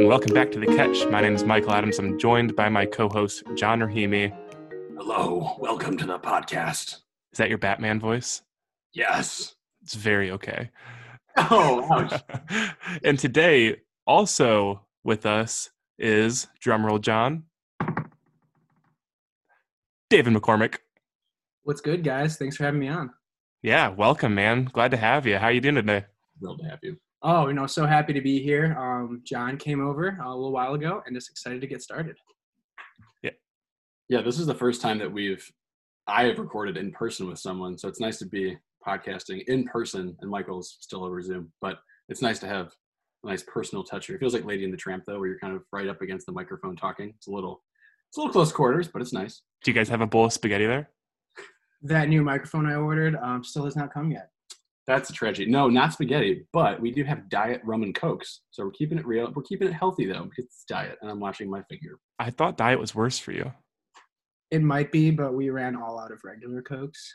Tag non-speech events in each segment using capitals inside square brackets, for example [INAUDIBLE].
and welcome back to The Catch. My name is Michael Adams. I'm joined by my co host, John Rahimi. Hello, welcome to the podcast. Is that your Batman voice? Yes. It's very okay. Oh, ouch. [LAUGHS] and today, also with us is drumroll John, David McCormack. What's good, guys? Thanks for having me on. Yeah, welcome, man. Glad to have you. How you doing today? Thrilled to have you. Oh, you know, so happy to be here. Um, John came over a little while ago, and just excited to get started. Yeah, Yeah, this is the first time that we've I have recorded in person with someone, so it's nice to be podcasting in person. And Michael's still over Zoom, but it's nice to have a nice personal touch here. It feels like Lady and the Tramp though, where you're kind of right up against the microphone talking. It's a little, it's a little close quarters, but it's nice. Do you guys have a bowl of spaghetti there? That new microphone I ordered um, still has not come yet. That's a tragedy. No, not spaghetti, but we do have diet rum and cokes. So we're keeping it real. We're keeping it healthy though, because it's diet, and I'm watching my figure. I thought diet was worse for you. It might be, but we ran all out of regular cokes.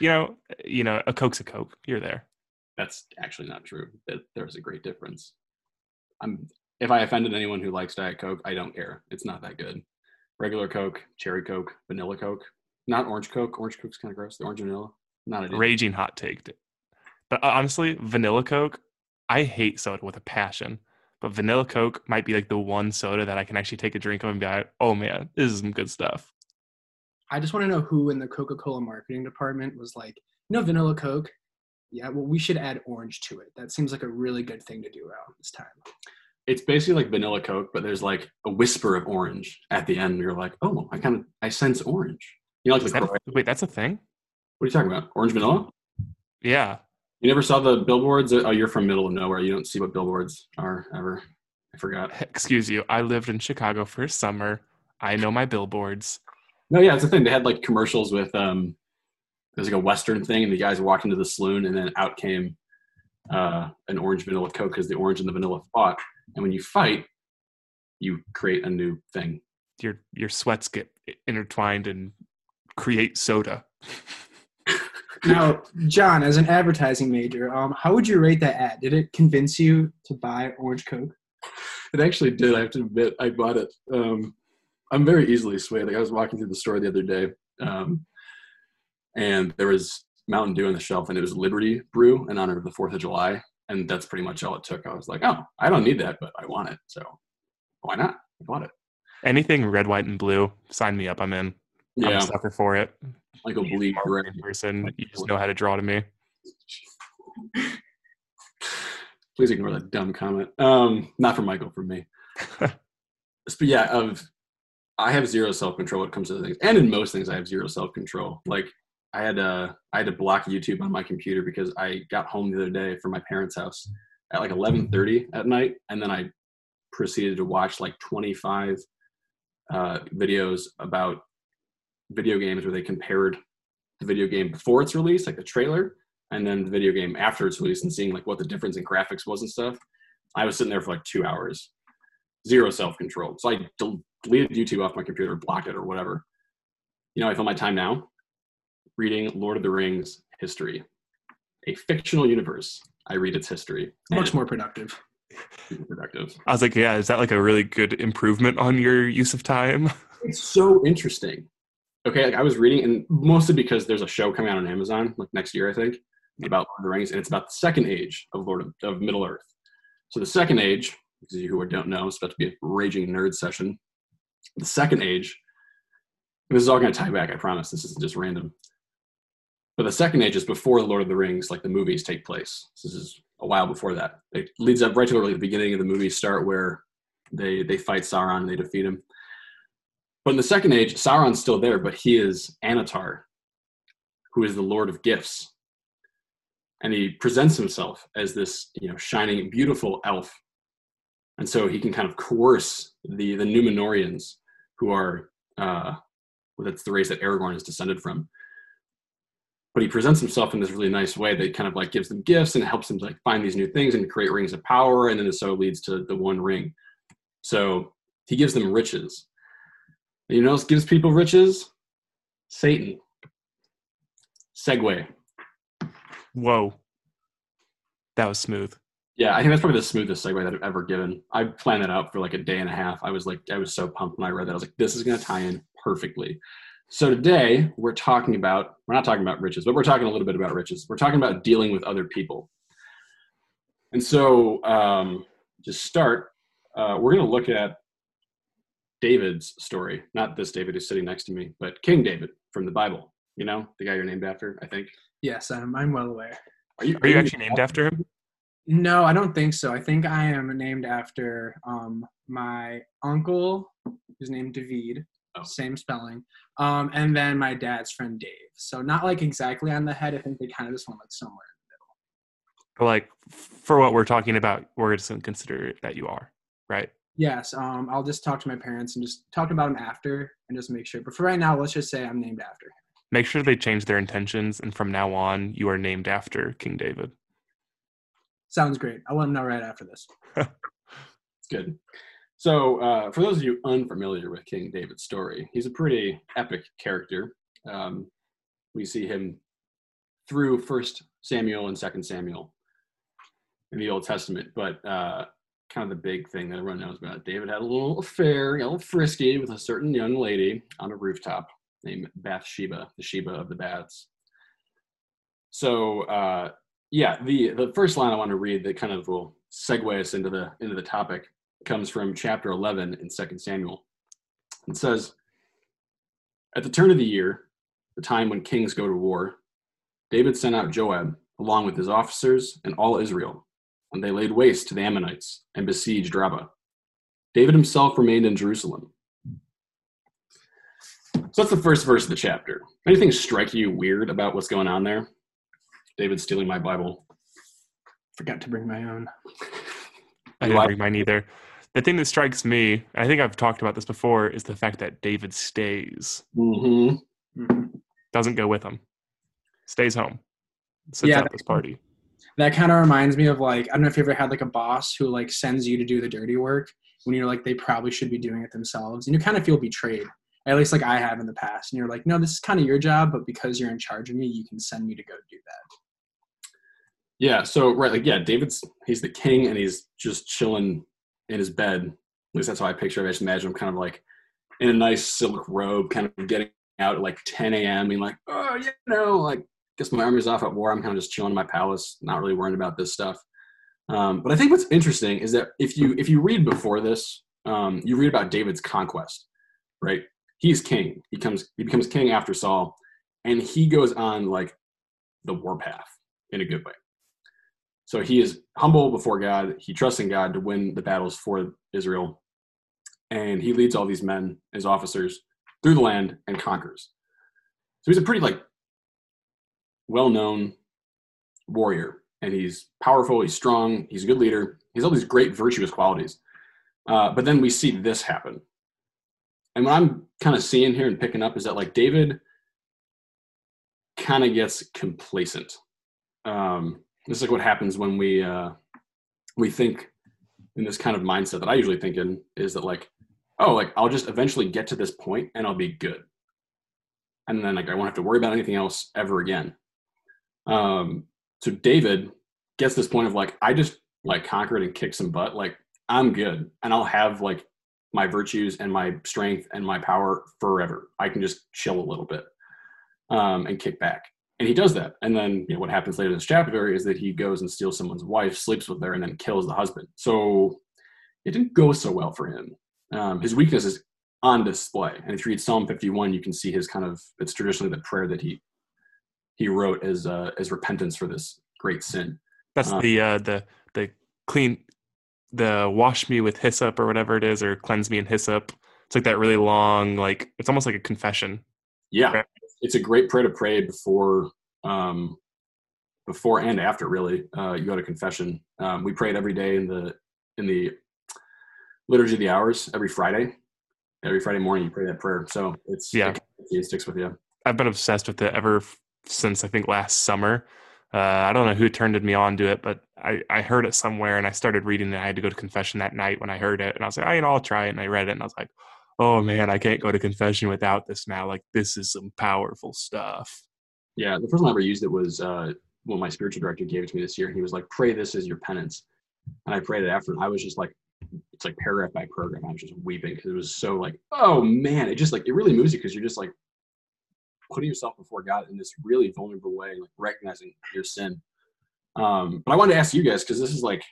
You know, you know, a Coke's a Coke. You're there. That's actually not true. That there's a great difference. I'm if I offended anyone who likes Diet Coke, I don't care. It's not that good. Regular Coke, cherry Coke, vanilla Coke, not orange Coke. Orange Coke's kind of gross. The orange vanilla, not a deal. Raging hot take. But uh, honestly, vanilla Coke, I hate soda with a passion. But vanilla Coke might be like the one soda that I can actually take a drink of and be like, oh man, this is some good stuff. I just want to know who in the Coca Cola marketing department was like, no vanilla Coke. Yeah, well, we should add orange to it. That seems like a really good thing to do around this time. It's basically like vanilla Coke, but there's like a whisper of orange at the end. You're like, oh, I kind of I sense orange. You know, like Is the that, wait, that's a thing? what are you talking about? Orange vanilla? Yeah. You never saw the billboards? Oh, you're from middle of nowhere. You don't see what billboards are ever. I forgot. [LAUGHS] Excuse you. I lived in Chicago for a summer. I know my billboards. No, yeah, it's the thing. They had like commercials with um, there's like a Western thing, and the guys walked into the saloon, and then out came uh, an orange vanilla Coke because the orange and the vanilla fought. And when you fight, you create a new thing. Your your sweats get intertwined and create soda. [LAUGHS] Now, John, as an advertising major, um, how would you rate that ad? Did it convince you to buy orange Coke? It actually did. I have to admit, I bought it. Um, I'm very easily swayed. Like I was walking through the store the other day, um, and there was Mountain Dew on the shelf, and it was Liberty Brew in honor of the Fourth of July, and that's pretty much all it took. I was like, oh, I don't need that, but I want it, so why not? I bought it. Anything red, white, and blue, sign me up. I'm in. I'm Yeah, a sucker for it. Like a bleed gray. Person, you just know how to draw to me. [LAUGHS] Please ignore that dumb comment. Um, not from Michael, from me. [LAUGHS] but yeah, of I have zero self control when it comes to things, and in most things, I have zero self control. Like I had uh, I had to block YouTube on my computer because I got home the other day from my parents' house at like 11:30 at night, and then I proceeded to watch like 25 uh, videos about video games where they compared the video game before its release, like the trailer, and then the video game after its release, and seeing like what the difference in graphics was and stuff. I was sitting there for like two hours, zero self control. So I del- deleted YouTube off my computer, blocked it, or whatever. You know, I fill my time now reading Lord of the Rings history, a fictional universe. I read its history. Much more productive. [LAUGHS] productive. I was like, yeah, is that like a really good improvement on your use of time? [LAUGHS] It's so interesting. Okay, like I was reading, and mostly because there's a show coming out on Amazon like next year, I think, about Lord of the Rings, and it's about the second age of Lord of, of Middle Earth. So the second age, because you who don't know, it's about to be a raging nerd session. The second age, this is all going to tie back. I promise. This isn't just random. But the second age is before the Lord of the Rings, like the movies take place. This is a while before that. It leads up right to the beginning of the movies start, where they they fight Sauron and they defeat him. But in the second age, Sauron's still there, but he is Annatar, who is the Lord of Gifts. And he presents himself as this, you know, shining, beautiful elf. And so he can kind of coerce the the Numenoreans, who are uh, well, that's the race that Aragorn is descended from. But he presents himself in this really nice way that kind of like gives them gifts and helps them like find these new things and create rings of power, and then it so leads to the one ring. So he gives them riches. You know what gives people riches? Satan. Segue. Whoa. That was smooth. Yeah, I think that's probably the smoothest segue that I've ever given. I planned that out for like a day and a half. I was like, I was so pumped when I read that. I was like, this is going to tie in perfectly. So today we're talking about, we're not talking about riches, but we're talking a little bit about riches. We're talking about dealing with other people. And so um, to start, uh, we're going to look at David's story. Not this David who's sitting next to me, but King David from the Bible. You know, the guy you're named after, I think. Yes, I'm, I'm well aware. Are you, are you actually named after him? No, I don't think so. I think I am named after um, my uncle, who's named David, Oh. same spelling, um, and then my dad's friend Dave. So not like exactly on the head. I think they kind of just went like somewhere. In the middle. But like for what we're talking about, we're just gonna consider that you are, right? Yes, um, I'll just talk to my parents and just talk about them after and just make sure. But for right now, let's just say I'm named after him. Make sure they change their intentions, and from now on, you are named after King David. Sounds great. I'll let them know right after this. It's [LAUGHS] good. So, uh, for those of you unfamiliar with King David's story, he's a pretty epic character. Um, we see him through First Samuel and Second Samuel in the Old Testament, but uh, kind of the big thing that everyone knows about David had a little affair, a little frisky with a certain young lady on a rooftop named Bathsheba, the Sheba of the Baths. So, uh, yeah, the the first line I want to read that kind of will segue us into the into the topic comes from chapter 11 in 2 Samuel. It says, At the turn of the year, the time when kings go to war, David sent out Joab along with his officers and all Israel, and they laid waste to the Ammonites and besieged Rabbah. David himself remained in Jerusalem. So that's the first verse of the chapter. Anything strike you weird about what's going on there? David stealing my Bible. Forgot to bring my own. I didn't bring mine either. The thing that strikes me, I think I've talked about this before, is the fact that David stays, Mm-hmm. Mhm. doesn't go with him, stays home, sits Yeah, out this party. That kind of reminds me of like I don't know if you ever had like a boss who like sends you to do the dirty work when you're like they probably should be doing it themselves, and you kind of feel betrayed. At least like I have in the past, and you're like, no, this is kind of your job, but because you're in charge of me, you can send me to go do that. Yeah, so right, like yeah, David's he's the king and he's just chilling in his bed. At least that's how I picture it. I just imagine him kind of like in a nice silk robe, kind of getting out at like 10 a.m. being like, oh, you know, like guess my army's off at war. I'm kind of just chilling in my palace, not really worrying about this stuff. Um, but I think what's interesting is that if you if you read before this, um, you read about David's conquest, right? He's king. He comes he becomes king after Saul, and he goes on like the warpath in a good way. So he is humble before God. He trusts in God to win the battles for Israel. And he leads all these men, his officers, through the land and conquers. So he's a pretty like well-known warrior. And he's powerful, he's strong, he's a good leader. He's all these great virtuous qualities. Uh, but then we see this happen. And what I'm kind of seeing here and picking up is that like David kind of gets complacent. Um, this is like what happens when we uh, we think in this kind of mindset that I usually think in is that like, oh, like I'll just eventually get to this point and I'll be good, and then like I won't have to worry about anything else ever again. Um, so David gets this point of like I just like conquered and kicked some butt, like I'm good, and I'll have like my virtues and my strength and my power forever. I can just chill a little bit um, and kick back. And he does that and then you know, what happens later in this chapter is that he goes and steals someone's wife sleeps with her and then kills the husband. So it didn't go so well for him. Um, his weakness is on display and if you read psalm 51 you can see his kind of it's traditionally the prayer that he he wrote as uh, as repentance for this great sin That's Uh, the uh, the the clean, the wash me with hyssop or whatever it is, or cleanse me in hyssop. It's like that really long, like it's almost like a confession. yeah Right. it's a great prayer to pray before um before and after really uh you go to confession um we pray it every day in the in the liturgy of the hours every friday every friday morning you pray that prayer so it's Yeah. it, it sticks with you I've been obsessed with it ever since I think last summer. Uh, I don't know who turned me on to it, but I, I heard it somewhere and I started reading it. I had to go to confession that night when I heard it, and I was like, oh, you know, I'll try it. And I read it, and I was like, oh man, I can't go to confession without this now. Like this is some powerful stuff. yeah the first time i ever used it was uh when my spiritual director gave it to me this year he was like pray this as your penance and I prayed it after, and I was just like, it's like paragraph by paragraph. I was just weeping because it was so like, oh man, it just like it really moves you because you're just like putting yourself before God in this really vulnerable way, like recognizing your sin. Um, but I wanted to ask you guys because this is like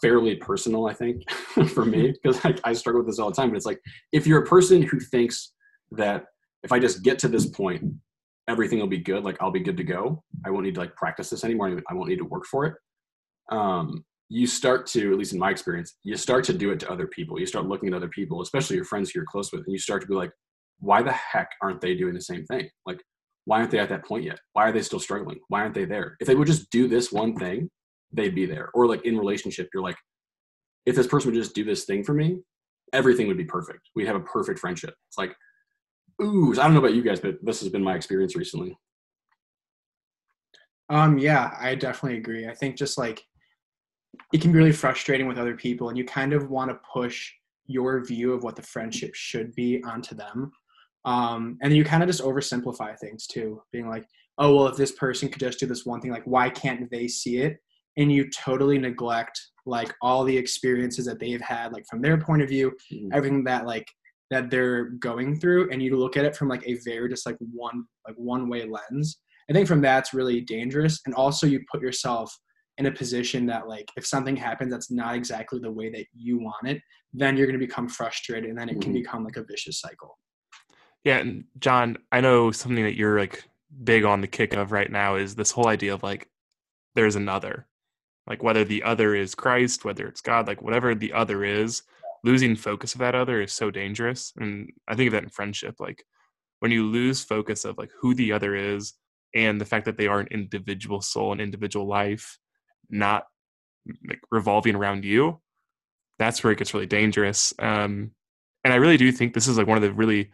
fairly personal, I think, [LAUGHS] for me because I, I struggle with this all the time. But it's like if you're a person who thinks that if I just get to this point, everything will be good, like I'll be good to go. I won't need to like practice this anymore. I won't need to work for it. Um, you start to, at least in my experience, you start to do it to other people. You start looking at other people, especially your friends who you're close with, and you start to be like, why the heck aren't they doing the same thing? Like, why aren't they at that point yet? Why are they still struggling? Why aren't they there? If they would just do this one thing, they'd be there. Or like in relationship, you're like, if this person would just do this thing for me, everything would be perfect. We'd have a perfect friendship. It's like, ooh, I don't know about you guys, but this has been my experience recently. Um, yeah, I definitely agree. I think just like it can be really frustrating with other people and you kind of want to push your view of what the friendship should be onto them um, and then you kind of just oversimplify things too being like oh well if this person could just do this one thing like why can't they see it and you totally neglect like all the experiences that they've had like from their point of view mm-hmm. everything that like that they're going through and you look at it from like a very just like one like one way lens i think from that's really dangerous and also you put yourself in a position that like if something happens that's not exactly the way that you want it then you're going to become frustrated and then it mm-hmm. can become like a vicious cycle yeah and john i know something that you're like big on the kick of right now is this whole idea of like there's another like whether the other is christ whether it's god like whatever the other is losing focus of that other is so dangerous and i think of that in friendship like when you lose focus of like who the other is and the fact that they are an individual soul an individual life not like revolving around you, that's where it gets really dangerous. Um, and I really do think this is like one of the really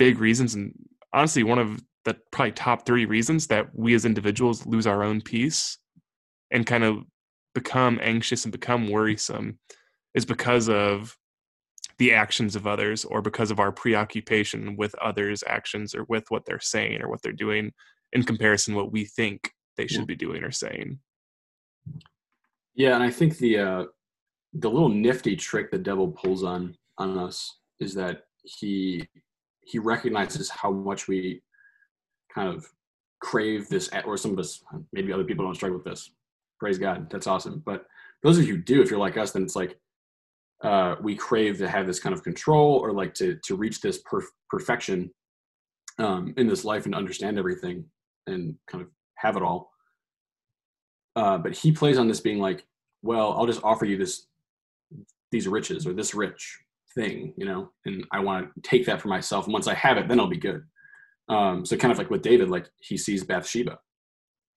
big reasons, and honestly, one of the probably top three reasons that we as individuals lose our own peace and kind of become anxious and become worrisome is because of the actions of others or because of our preoccupation with others' actions or with what they're saying or what they're doing in comparison what we think they should be doing or saying. Yeah, and I think the uh, the little nifty trick the devil pulls on on us is that he he recognizes how much we kind of crave this, or some of us, maybe other people don't struggle with this. Praise God, that's awesome. But those of you who do, if you're like us, then it's like uh, we crave to have this kind of control or like to to reach this perf- perfection um, in this life and understand everything and kind of have it all. Uh, but he plays on this being like, well, I'll just offer you this these riches or this rich thing, you know, and I want to take that for myself. And once I have it, then I'll be good. Um, so kind of like with David, like he sees Bathsheba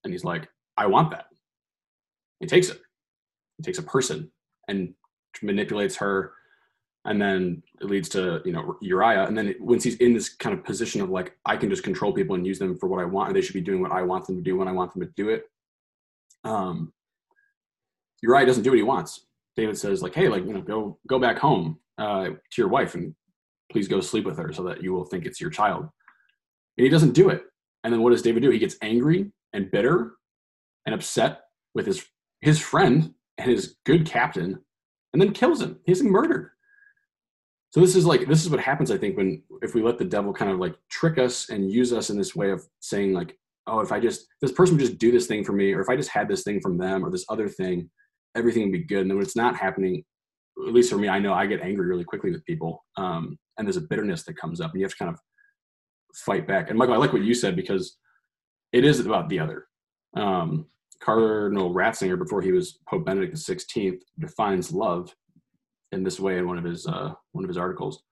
and he's like, I want that. He takes it. He takes a person and manipulates her. And then it leads to, you know, Uriah. And then it, once he's in this kind of position of like, I can just control people and use them for what I want, and they should be doing what I want them to do when I want them to do it. Um, Uriah doesn't do what he wants. David says, like, hey, like, you know, go go back home uh, to your wife and please go sleep with her so that you will think it's your child. And he doesn't do it. And then what does David do? He gets angry and bitter and upset with his his friend and his good captain, and then kills him. He's murdered. So this is like this is what happens, I think, when if we let the devil kind of like trick us and use us in this way of saying like, oh, if I just this person would just do this thing for me, or if I just had this thing from them or this other thing, everything would be good. And then when it's not happening, at least for me, I know I get angry really quickly with people. Um, and there's a bitterness that comes up and you have to kind of fight back. And Michael, I like what you said because it is about the other. Um, Cardinal Ratzinger, before he was Pope Benedict XVI, defines love in this way in one of his uh, one of his articles.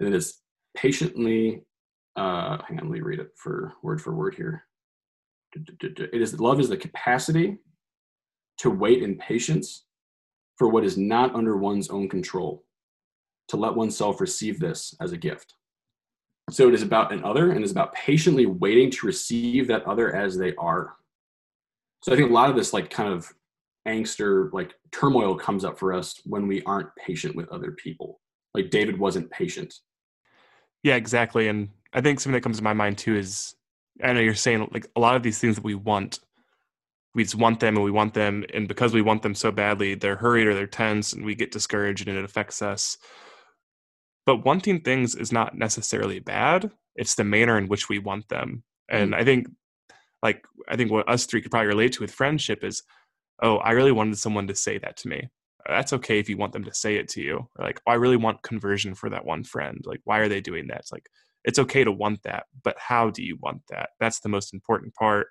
And it is patiently. Uh, hang on, let me read it for word for word here. It is love is the capacity to wait in patience for what is not under one's own control, to let oneself receive this as a gift. So it is about an other and is about patiently waiting to receive that other as they are. So I think a lot of this like kind of angst or like turmoil comes up for us when we aren't patient with other people. Like David wasn't patient. Yeah, exactly. And I think something that comes to my mind too is I know you're saying like a lot of these things that we want we just want them and we want them and because we want them so badly they're hurried or they're tense and we get discouraged and it affects us. But wanting things is not necessarily bad. It's the manner in which we want them. And mm. i think like i think what us three could probably relate to with friendship is oh i really wanted someone to say that to me. That's okay if you want them to say it to you. Or like oh, i really want conversion for that one friend. Like why are they doing that? It's like it's okay to want that but how do you want that? That's the most important part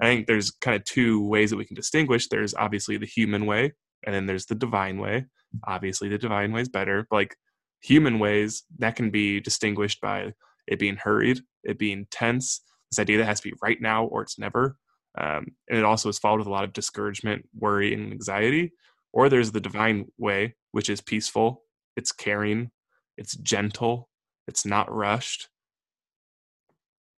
i think there's kind of two ways that we can distinguish. There's obviously the human way and then there's the divine way. Obviously the divine way is better but like human ways that can be distinguished by it being hurried it being tense this idea that has to be right now or it's never. Um, and it also is followed with a lot of discouragement worry and anxiety. Or there's the divine way which is peaceful it's caring it's gentle it's not rushed.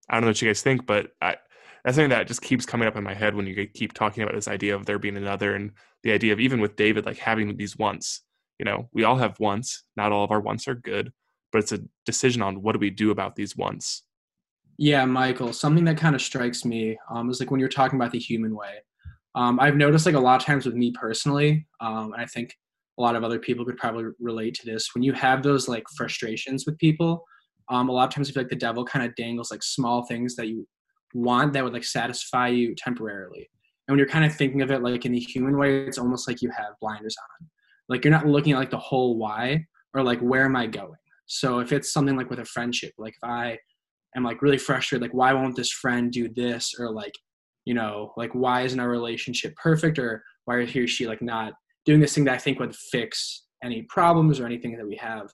I don't know what you guys think but I, that's something that just keeps coming up in my head when you keep talking about this idea of there being another and the idea of even with david like having these wants you know we all have wants. Not all of our wants are good but it's a decision on what do we do about these wants. Yeah michael something that kind of strikes me um, is like when you're talking about the human way. Um, i've noticed like a lot of times with me personally um, and i think a lot of other people could probably relate to this when you have those like frustrations with people um, a lot of times i feel like the devil kind of dangles like small things that you want that would like satisfy you temporarily. And when you're kind of thinking of it like in the human way it's almost like you have blinders on. Like you're not looking at like the whole why or like where am i going? So if it's something like with a friendship like if i am like really frustrated like why won't this friend do this? Or like you know like why isn't our relationship perfect? Or why is he or she like not doing this thing that i think would fix any problems or anything that we have?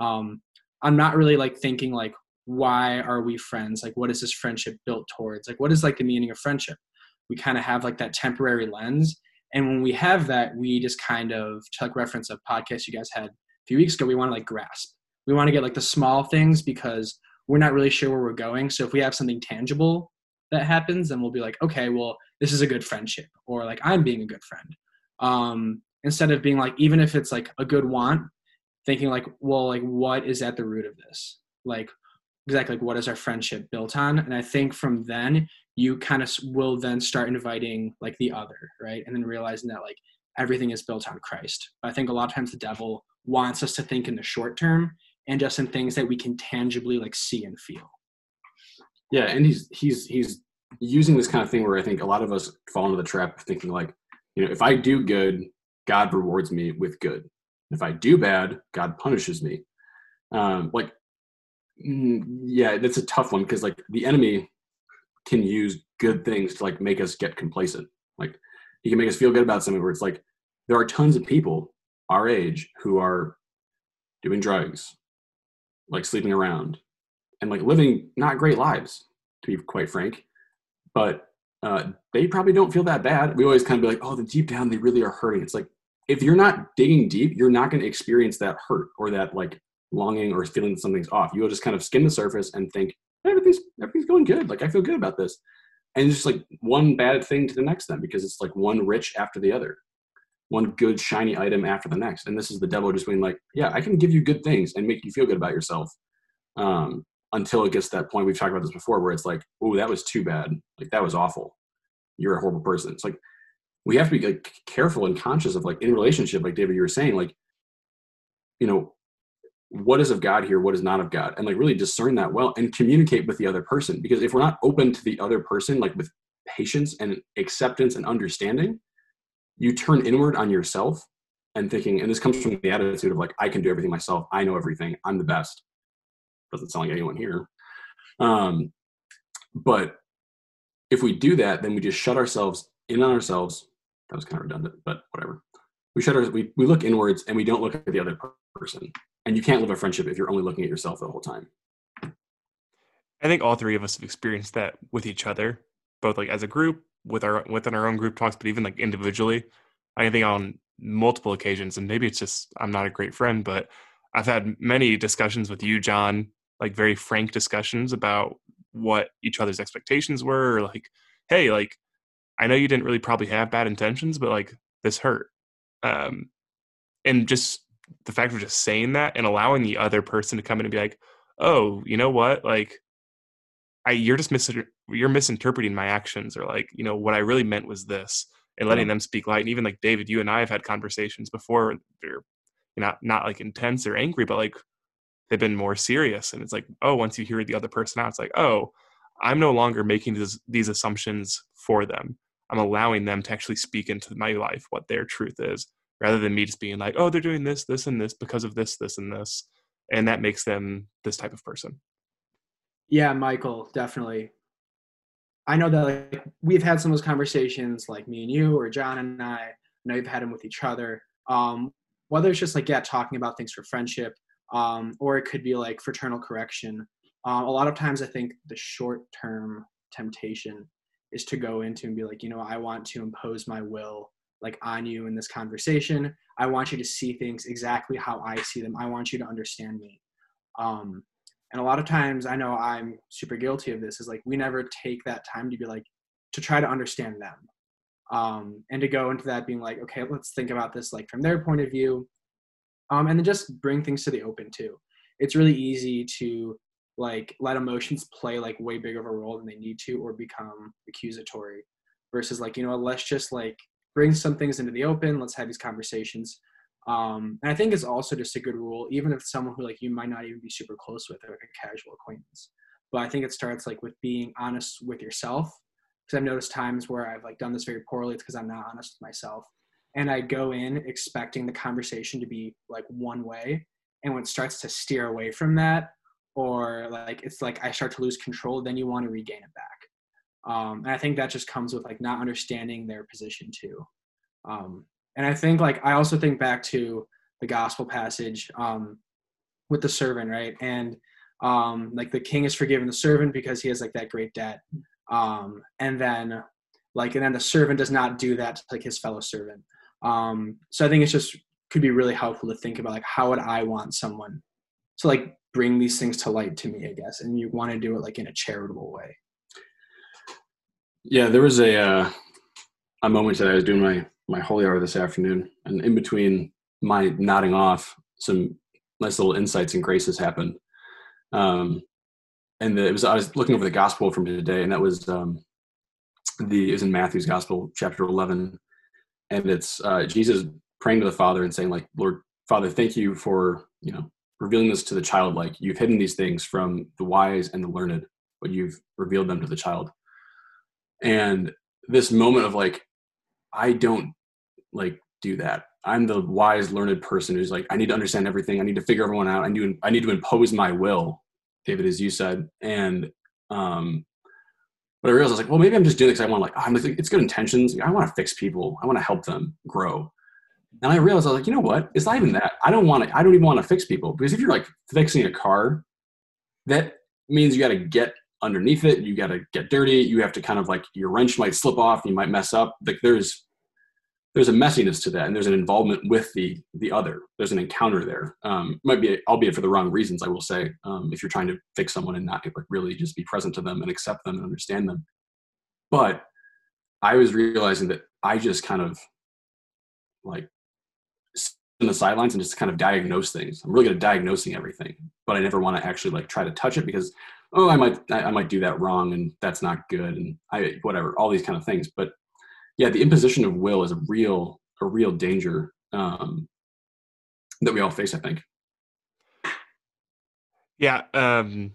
Um i'm not really like thinking like why are we friends like what is this friendship built towards like what is like the meaning of friendship we kind of have like that temporary lens and when we have that, we just kind of, to like reference a podcast you guys had a few weeks ago, we want to like grasp. We want to get like the small things because we're not really sure where we're going. So if we have something tangible that happens, then we'll be like, okay, well, this is a good friendship, or like I'm being a good friend. Um, instead of being like, even if it's like a good want, thinking like, well, like what is at the root of this? Like exactly like what is our friendship built on? And I think from then you kind of will then start inviting like the other, right? And then realizing that like everything is built on Christ. I think a lot of times the devil wants us to think in the short term and just in things that we can tangibly like see and feel. Yeah, and he's he's he's using this kind of thing where I think a lot of us fall into the trap of thinking like, you know, if I do good, God rewards me with good. If I do bad, God punishes me. Um, like, yeah, that's a tough one because like the enemy can use good things to like make us get complacent. Like he can make us feel good about something where it's like there are tons of people our age who are doing drugs, like sleeping around, and like living not great lives, to be quite frank. But uh, they probably don't feel that bad. We always kind of be like, oh, the deep down they really are hurting. It's like if you're not digging deep, you're not going to experience that hurt or that like longing or feeling something's off. You'll just kind of skim the surface and think, everything's everything's going good. Like I feel good about this. And it's just like one bad thing to the next then because it's like one rich after the other. One good shiny item after the next. And this is the devil just being like, yeah, I can give you good things and make you feel good about yourself. Um, until it gets to that point we've talked about this before where it's like, oh, that was too bad. Like that was awful. You're a horrible person. It's like we have to be like careful and conscious of like in relationship, like David, you were saying, like, you know, what is of God here, what is not of God, and like really discern that well and communicate with the other person. Because if we're not open to the other person, like with patience and acceptance and understanding, you turn inward on yourself and thinking, and this comes from the attitude of like, I can do everything myself, I know everything, I'm the best. Doesn't sound like anyone here. Um, but if we do that, then we just shut ourselves in on ourselves. That was kind of redundant, but whatever. We shut our, we, we look inwards and we don't look at the other person and you can't live a friendship if you're only looking at yourself the whole time. I think all three of us have experienced that with each other both like as a group with our within our own group talks but even like individually. I think on multiple occasions and maybe it's just i'm not a great friend but i've had many discussions with you john like very frank discussions about what each other's expectations were or like hey like i know you didn't really probably have bad intentions but like this hurt. Um and just the fact of just saying that and allowing the other person to come in and be like, oh, you know what? Like, I, you're just mis- you're misinterpreting my actions or like you know what i really meant was this and letting Yeah. them speak light and even like david you and i have had conversations before they're know not like intense or angry but like they've been more serious and it's like oh once you hear the other person out it's like oh i'm no longer making these these assumptions for them i'm allowing them to actually speak into my life what their truth is rather than me just being like oh they're doing this this and this because of this this and this and that makes them this type of person Yeah, Michael, definitely. I know that like we've had some of those conversations, like me and you, or John and I. I know you've had them with each other. Um, whether it's just like yeah, talking about things for friendship, um, or it could be like fraternal correction. Um, a lot of times, I think the short-term temptation is to go into and be like, you know, I want to impose my will like on you in this conversation. I want you to see things exactly how I see them. I want you to understand me. Um, and a lot of times i know i'm super guilty of this is like we never take that time to be like to try to understand them um and to go into that being like okay let's think about this like from their point of view um and then just bring things to the open too it's really easy to like let emotions play like way bigger of a role than they need to or become accusatory versus like you know let's just like bring some things into the open let's have these conversations um, and I think it's also just a good rule, even if someone who like you might not even be super close with or a casual acquaintance. But I think it starts like with being honest with yourself. Because I've noticed times where I've like done this very poorly, it's because I'm not honest with myself. And I go in expecting the conversation to be like one way. And when it starts to steer away from that, or like it's like I start to lose control, then you want to regain it back. Um, and I think that just comes with like not understanding their position too. Um, and I think like I also think back to the gospel passage um, with the servant, right? And um, like the king is forgiven the servant because he has like that great debt, um, and then like and then the servant does not do that to like his fellow servant. Um, so I think it's just could be really helpful to think about like how would I want someone to like bring these things to light to me, I guess, and you want to do it like in a charitable way. Yeah, there was a uh, a moment that I was doing my my holy hour this afternoon, and in between my nodding off, some nice little insights and graces happened. Um, and the, it was I was looking over the gospel from today, and that was um, the is in Matthew's gospel, chapter eleven, and it's uh, Jesus praying to the Father and saying, like, Lord Father, thank you for you know revealing this to the child. Like you've hidden these things from the wise and the learned, but you've revealed them to the child. And this moment of like, I don't like do that. I'm the wise, learned person who's like, I need to understand everything. I need to figure everyone out. I need to, I need to impose my will, David, as you said. And um, but I realized I was like, well, maybe I'm just doing because I want like, oh, I'm like, it's good intentions. I want to fix people. I want to help them grow. And I realized I was like, you know what? It's not even that. I don't want to. I don't even want to fix people because if you're like fixing a car, that means you got to get underneath it. You got to get dirty. You have to kind of like your wrench might slip off. You might mess up. Like there's there's a messiness to that, and there's an involvement with the the other. There's an encounter there. Um, might be, albeit for the wrong reasons, I will say. Um, if you're trying to fix someone and not like really just be present to them and accept them and understand them, but I was realizing that I just kind of like in the sidelines and just kind of diagnose things. I'm really good at diagnosing everything, but I never want to actually like try to touch it because oh, I might I, might do that wrong and that's not good and I whatever all these kind of things. But yeah, the imposition of will is a real a real danger um, that we all face. I think. Yeah, um,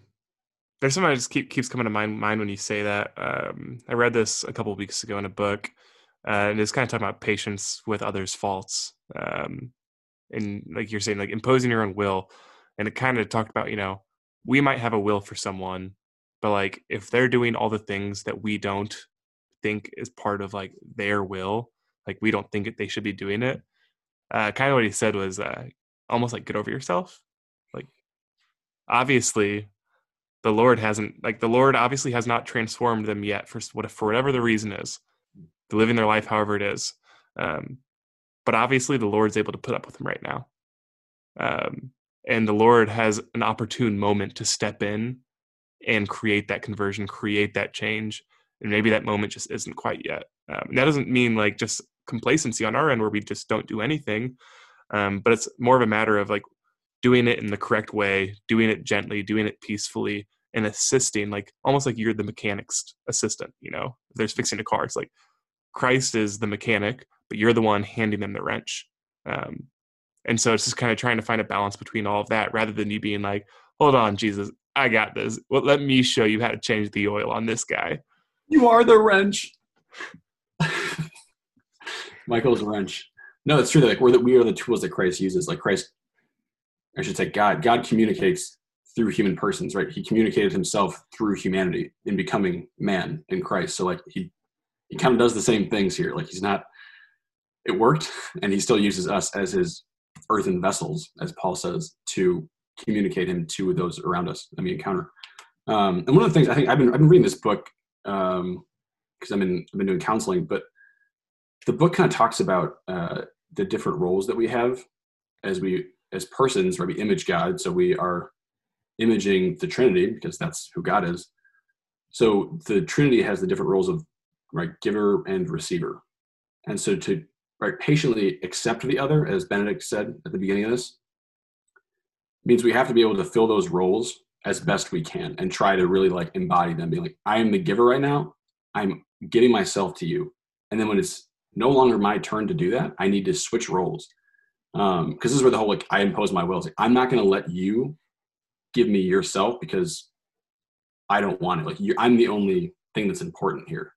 there's something that just keep, keeps coming to mind, mind when you say that. Um, I read this a couple weeks ago in a book, uh, and it's kind of talking about patience with others' faults, um, and like you're saying, like imposing your own will. And it kind of talked about, you know, we might have a will for someone, but like if they're doing all the things that we don't think is part of like their will, like we don't think that they should be doing it. Uh, kind of what he said was uh, almost like get over yourself. Like obviously the lord hasn't like the lord obviously has not transformed them yet for what for whatever the reason is living their life however it is um, but obviously the lord's able to put up with them right now um, and the lord has an opportune moment to step in and create that conversion create that change and maybe that moment just isn't quite yet um, and that doesn't mean like just complacency on our end where we just don't do anything um, but it's more of a matter of like doing it in the correct way, doing it gently, doing it peacefully, and assisting, like almost like you're the mechanic's assistant. You know, if there's fixing a car, it's like Christ is the mechanic, but you're the one handing them the wrench. Um, and so it's just kind of trying to find a balance between all of that rather than you being like, hold on, Jesus, I got this. Well, let me show you how to change the oil on this guy. You are the wrench. [LAUGHS] Michael's wrench. No, it's true. Like we're the, we are the tools that Christ uses. Like Christ, I should say, God. God communicates through human persons, right? He communicated himself through humanity in becoming man in Christ. So like he he kind of does the same things here. Like he's not. It worked, and he still uses us as his earthen vessels, as Paul says, to communicate him to those around us that we encounter. Um, and one of the things I think I've been I've been reading this book because um, I've been I've been doing counseling, but the book kind of talks about uh, the different roles that we have as we as persons, right? We image God, so we are imaging the Trinity because that's who God is. So the Trinity has the different roles of right giver and receiver, and so to right patiently accept the other, as Benedict said at the beginning of this, means we have to be able to fill those roles as best we can and try to really like embody them. Being like, I am the giver right now. I'm giving myself to you, and then when it's no longer my turn to do that. I need to switch roles. Um, because this is where the whole like I impose my will. Like, I'm not going to let you give me yourself because I don't want it. Like you, I'm the only thing that's important here.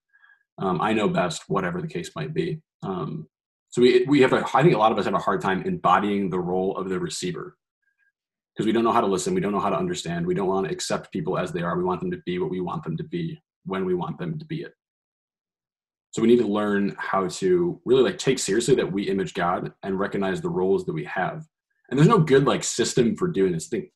Um, I know best, whatever the case might be. Um, so we we have a, I think a lot of us have a hard time embodying the role of the receiver because we don't know how to listen, we don't know how to understand, we don't want to accept people as they are. We want them to be what we want them to be when we want them to be it. So we need to learn how to really like take seriously that we image God and recognize the roles that we have. And there's no good like system for doing this. thing.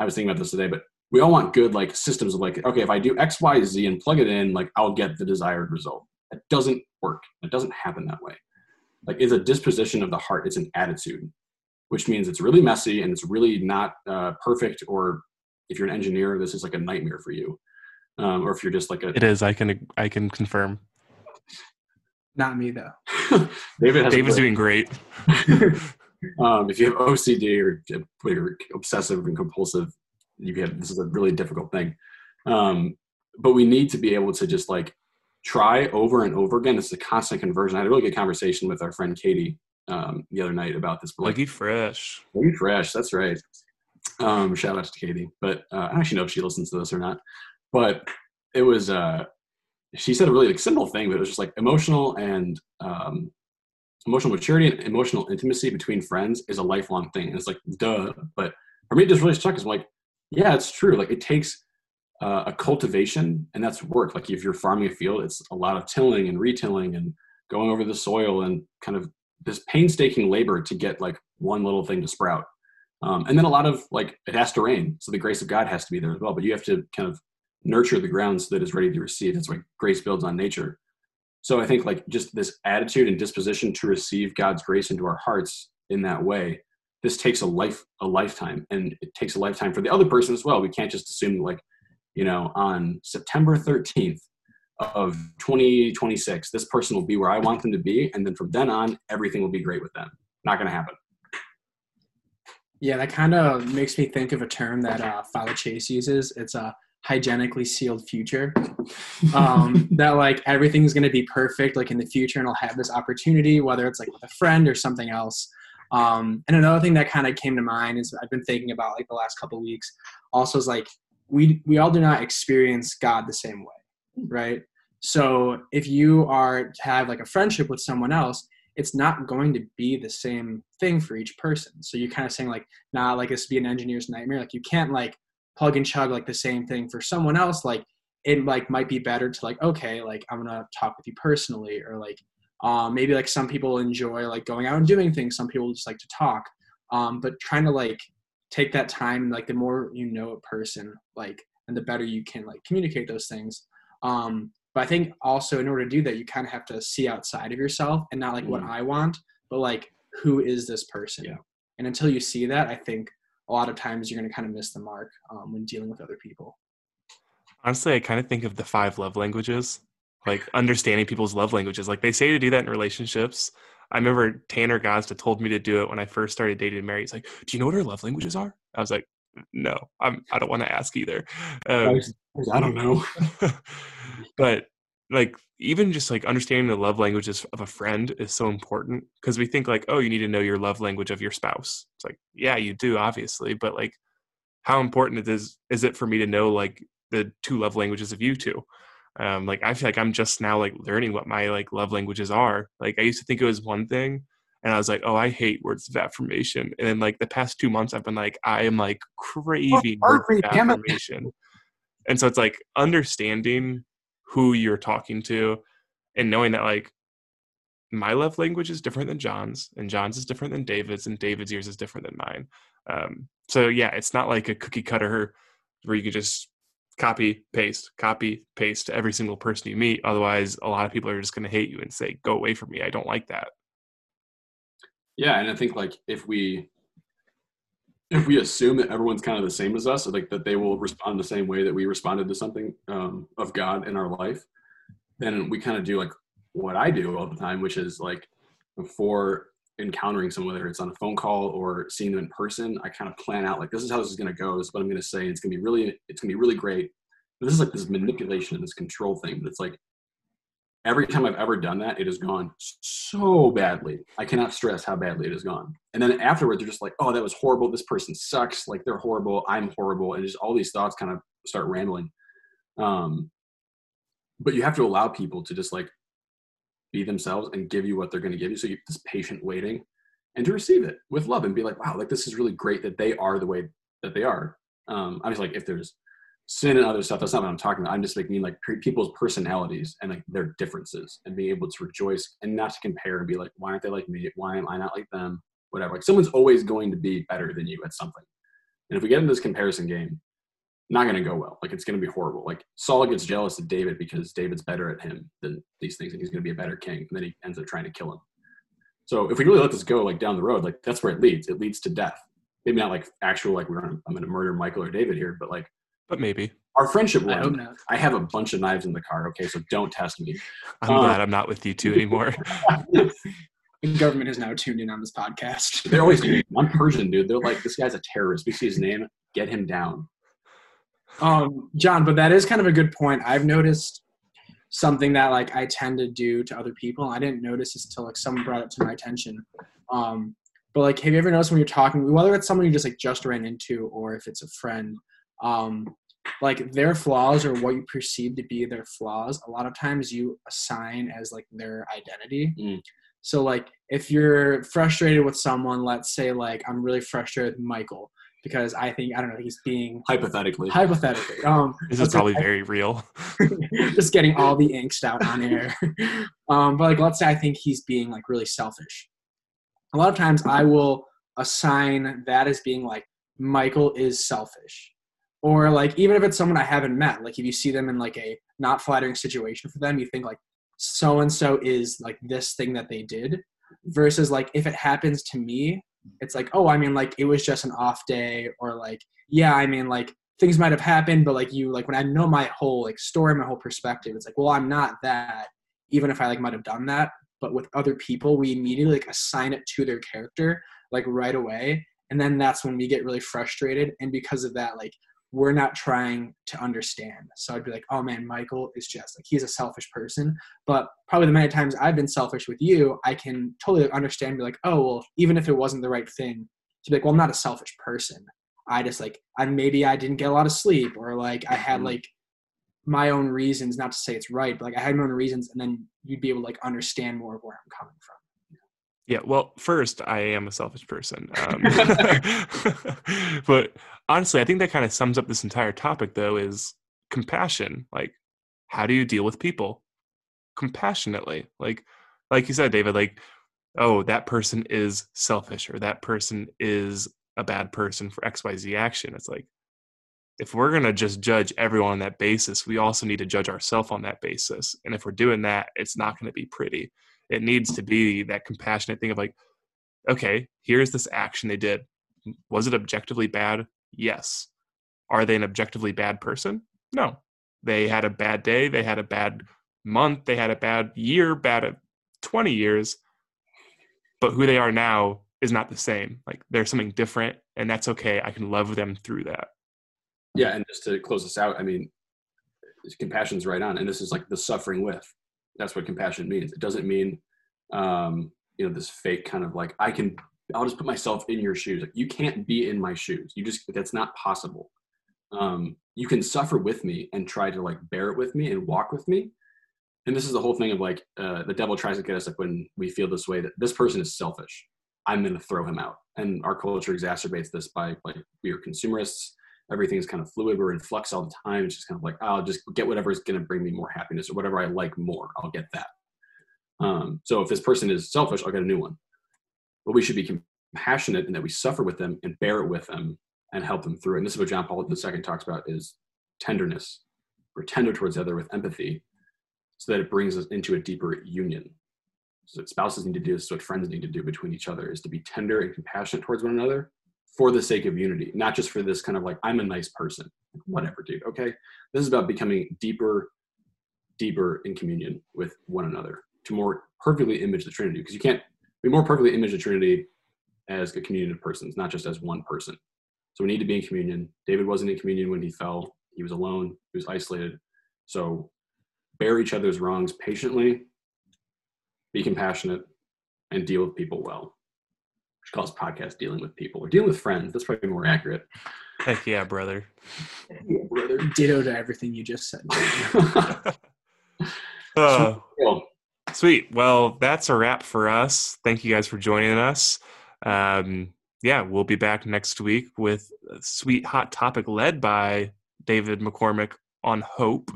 I was thinking about this today, but we all want good like systems of like, okay, if I do X, Y, Z and plug it in, like I'll get the desired result. It doesn't work. It doesn't happen that way. Like it's a disposition of the heart. It's an attitude, which means it's really messy and it's really not uh, perfect. Or if you're an engineer, this is like a nightmare for you. Um, or if you're just like a it is i can i can confirm Not me though. [LAUGHS] David has David's doing great. [LAUGHS] um, if you have OCD or you're obsessive and compulsive, you have this is a really difficult thing. Um, but we need to be able to just like try over and over again. It's a constant conversion. I had a really good conversation with our friend Katie um, the other night about this. But like, Leggy fresh. Very fresh. That's right. Um, shout out to Katie. But uh, I don't actually know if she listens to this or not. But it was. Uh, she said a really like, simple thing, but it was just like emotional and um, emotional maturity and emotional intimacy between friends is a lifelong thing. And it's like duh. But for me, it just really stuck. Is like, yeah, it's true. Like it takes uh, a cultivation, and that's work. Like if you're farming a field, it's a lot of tilling and retilling and going over the soil and kind of this painstaking labor to get like one little thing to sprout. Um, and then a lot of like it has to rain, so the grace of God has to be there as well. But you have to kind of nurture the ground so that it's ready to receive. That's why grace builds on nature. So I think like just this attitude and disposition to receive God's grace into our hearts in that way. This takes a life, a lifetime, and it takes a lifetime for the other person as well. We can't just assume like, you know, on September 13th of 2026, this person will be where I want them to be, and then from then on, everything will be great with them. Not going to happen. Yeah, that kind of makes me think of a term that uh, Father Chase uses. It's a hygienically sealed future. Um, [LAUGHS] that like everything's going to be perfect, like in the future, and I'll have this opportunity, whether it's like with a friend or something else. Um, and another thing that kind of came to mind is I've been thinking about like the last couple weeks. Also, is like we we all do not experience God the same way, right? So if you are to have like a friendship with someone else, it's not going to be the same thing for each person. So you're kind of saying like, nah, like this would be an engineer's nightmare. Like you can't like plug and chug like the same thing for someone else. Like it like might be better to like, okay, like I'm gonna talk with you personally, or like um, maybe like some people enjoy like going out and doing things. Some people just like to talk. Um, but trying to like take that time, like the more you know a person, like and the better you can like communicate those things. Um, but I think also in order to do that, you kind of have to see outside of yourself and not like what Mm. I want, but like who is this person? Yeah. And until you see that, I think a lot of times you're going to kind of miss the mark um, when dealing with other people. Honestly, I kind of think of the five love languages, like understanding people's love languages. Like they say to do that in relationships. I remember Tanner Gazda told me to do it when I first started dating Mary. He's like, "Do you know what her love languages are?" I was like, no, I'm I don't want to ask either. Um, I don't know. [LAUGHS] but like even just like understanding the love languages of a friend is so important because we think like oh you need to know your love language of your spouse it's like yeah you do obviously but like how important it is is it for me to know like the two love languages of you two um like i feel like i'm just now like learning what my like love languages are. Like i used to think it was one thing and i was like oh i hate words of affirmation. And then like the past two months i've been like i am like craving words of affirmation. And so it's like understanding who you're talking to and knowing that like my love language is different than John's and John's is different than David's and David's yours is different than mine. Um, so yeah, it's not like a cookie cutter where you can just copy paste copy paste to every single person you meet. Otherwise a lot of people are just going to hate you and say go away from me. I don't like that. Yeah and i think like if we if we assume that everyone's kind of the same as us, like that they will respond the same way that we responded to something um, of God in our life, then we kind of do like what I do all the time, which is like before encountering someone, whether it's on a phone call or seeing them in person, I kind of plan out like this is how this is going to go. This is what I'm going to say. It's going to be really, it's going to be really great. This is like this manipulation and this control thing, but it's like every time I've ever done that, it has gone so badly. I cannot stress how badly it has gone. And then afterwards, they're just like, oh, that was horrible. This person sucks. Like they're horrible. I'm horrible. And just all these thoughts kind of start rambling. Um, but you have to allow people to just like be themselves and give you what they're going to give you. So you this patient waiting and to receive it with love and be like, wow, like this is really great that they are the way that they are. Um, I was like, if there's sin and other stuff. That's not what I'm talking about. I'm just like mean like people's personalities and like their differences and being able to rejoice and not to compare and be like, why aren't they like me? Why am I not like them? Whatever. Like someone's always going to be better than you at something. And if we get in this comparison game, not going to go well. Like it's going to be horrible. Like Saul gets jealous of David because David's better at him than these things, and he's going to be a better king. And then he ends up trying to kill him. So if we really let this go, like down the road, like that's where it leads. It leads to death. Maybe not like actual, like we're gonna, I'm going to murder Michael or David here, but like but maybe our friendship will I, end. I have a bunch of knives in the car. Okay, so don't test me. I'm um, glad I'm not with you two anymore. [LAUGHS] the government has now tuned in on this podcast. [LAUGHS] They're always I'm Persian, dude. They're like, this guy's a terrorist. We see his name, get him down. Um, John, but that is kind of a good point. I've noticed something that like I tend to do to other people. I didn't notice this until like someone brought it to my attention. Um, but like, have you ever noticed when you're talking, whether it's someone you just like just ran into or if it's a friend, um, like their flaws or what you perceive to be their flaws a lot of times you assign as like their identity mm. so like if you're frustrated with someone let's say like i'm really frustrated with michael because i think i don't know he's being hypothetically. Hypothetically. Um [LAUGHS] this is probably like, very real. [LAUGHS] Just getting all the angst out on air. [LAUGHS] Um but like let's say i think he's being like really selfish. A lot of times i will assign that as being like michael is selfish. Or like even if it's someone i haven't met like if you see them in like a not flattering situation for them you think like so and so is like this thing that they did versus like if it happens to me it's like oh i mean like it was just an off day or like yeah i mean like things might have happened but like you like when i know my whole like story my whole perspective it's like well i'm not that even if i like might have done that but with other people we immediately like assign it to their character like right away. And then that's when we get really frustrated. And because of that like we're not trying to understand. So I'd be like, oh man, Michael is just like, he's a selfish person. But probably the many times I've been selfish with you, I can totally understand, be like, oh, well, even if it wasn't the right thing, to be like, well, I'm not a selfish person. I just like, I maybe I didn't get a lot of sleep or like I had mm-hmm. like my own reasons, not to say it's right, but like I had my own reasons. And then you'd be able to like understand more of where I'm coming from. Yeah, well, first, I am a selfish person. Um, [LAUGHS] [LAUGHS] but honestly, I think that kind of sums up this entire topic, though, is compassion. Like, how do you deal with people compassionately? Like, like you said, David, like, oh, that person is selfish or that person is a bad person for XYZ action. It's like, if we're going to just judge everyone on that basis, we also need to judge ourselves on that basis. And if we're doing that, it's not going to be pretty it needs to be that compassionate thing of like okay here's this action they did was it objectively bad yes are they an objectively bad person no they had a bad day they had a bad month they had a bad year bad uh, 20 years but who they are now is not the same like there's something different and that's okay. I can love them through that. Yeah, and just to close this out, I mean, compassion's right on, and this is like the suffering with. That's what compassion means. It doesn't mean, um, you know, this fake kind of like I can. I'll just put myself in your shoes. Like you can't be in my shoes. You just that's not possible. Um, you can suffer with me and try to like bear it with me and walk with me. And this is the whole thing of like uh, the devil tries to get us up when we feel this way that this person is selfish. I'm going to throw him out. And our culture exacerbates this by like we are consumerists everything's kind of fluid. We're in flux all the time. It's just kind of like, I'll just get whatever is going to bring me more happiness or whatever I like more. I'll get that. Um, so if this person is selfish, I'll get a new one. But we should be compassionate in that we suffer with them and bear it with them and help them through. And this is what John Paul II talks about is tenderness. We're tender towards the other with empathy so that it brings us into a deeper union. So what spouses need to do is what friends need to do between each other is to be tender and compassionate towards one another for the sake of unity, not just for this kind of like, I'm a nice person. Whatever, dude. Okay. This is about becoming deeper, deeper in communion with one another to more perfectly image the Trinity. Because you can't be more perfectly image the Trinity as a communion of persons, not just as one person. So we need to be in communion. David wasn't in communion when he fell. He was alone. He was isolated. So bear each other's wrongs patiently, be compassionate, and deal with people well she calls podcast dealing with people or dealing with friends. That's probably more accurate. Heck yeah, brother. Yeah, brother. Ditto to everything you just said. [LAUGHS] uh, sweet. Well, that's a wrap for us. Thank you guys for joining us. Um, yeah, we'll be back next week with a sweet hot topic led by David McCormack on hope.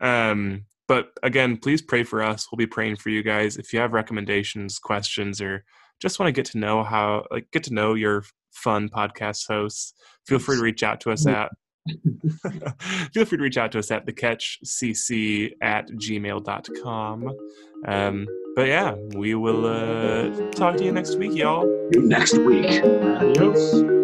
Um, but again, please pray for us. We'll be praying for you guys. If you have recommendations, questions, or just want to get to know how like get to know your fun podcast hosts. [LAUGHS] Feel free to reach out to us at feel free to reach out to us at the catch cc at gmail.com um but yeah we will uh talk to you next week y'all. Next week. Adios.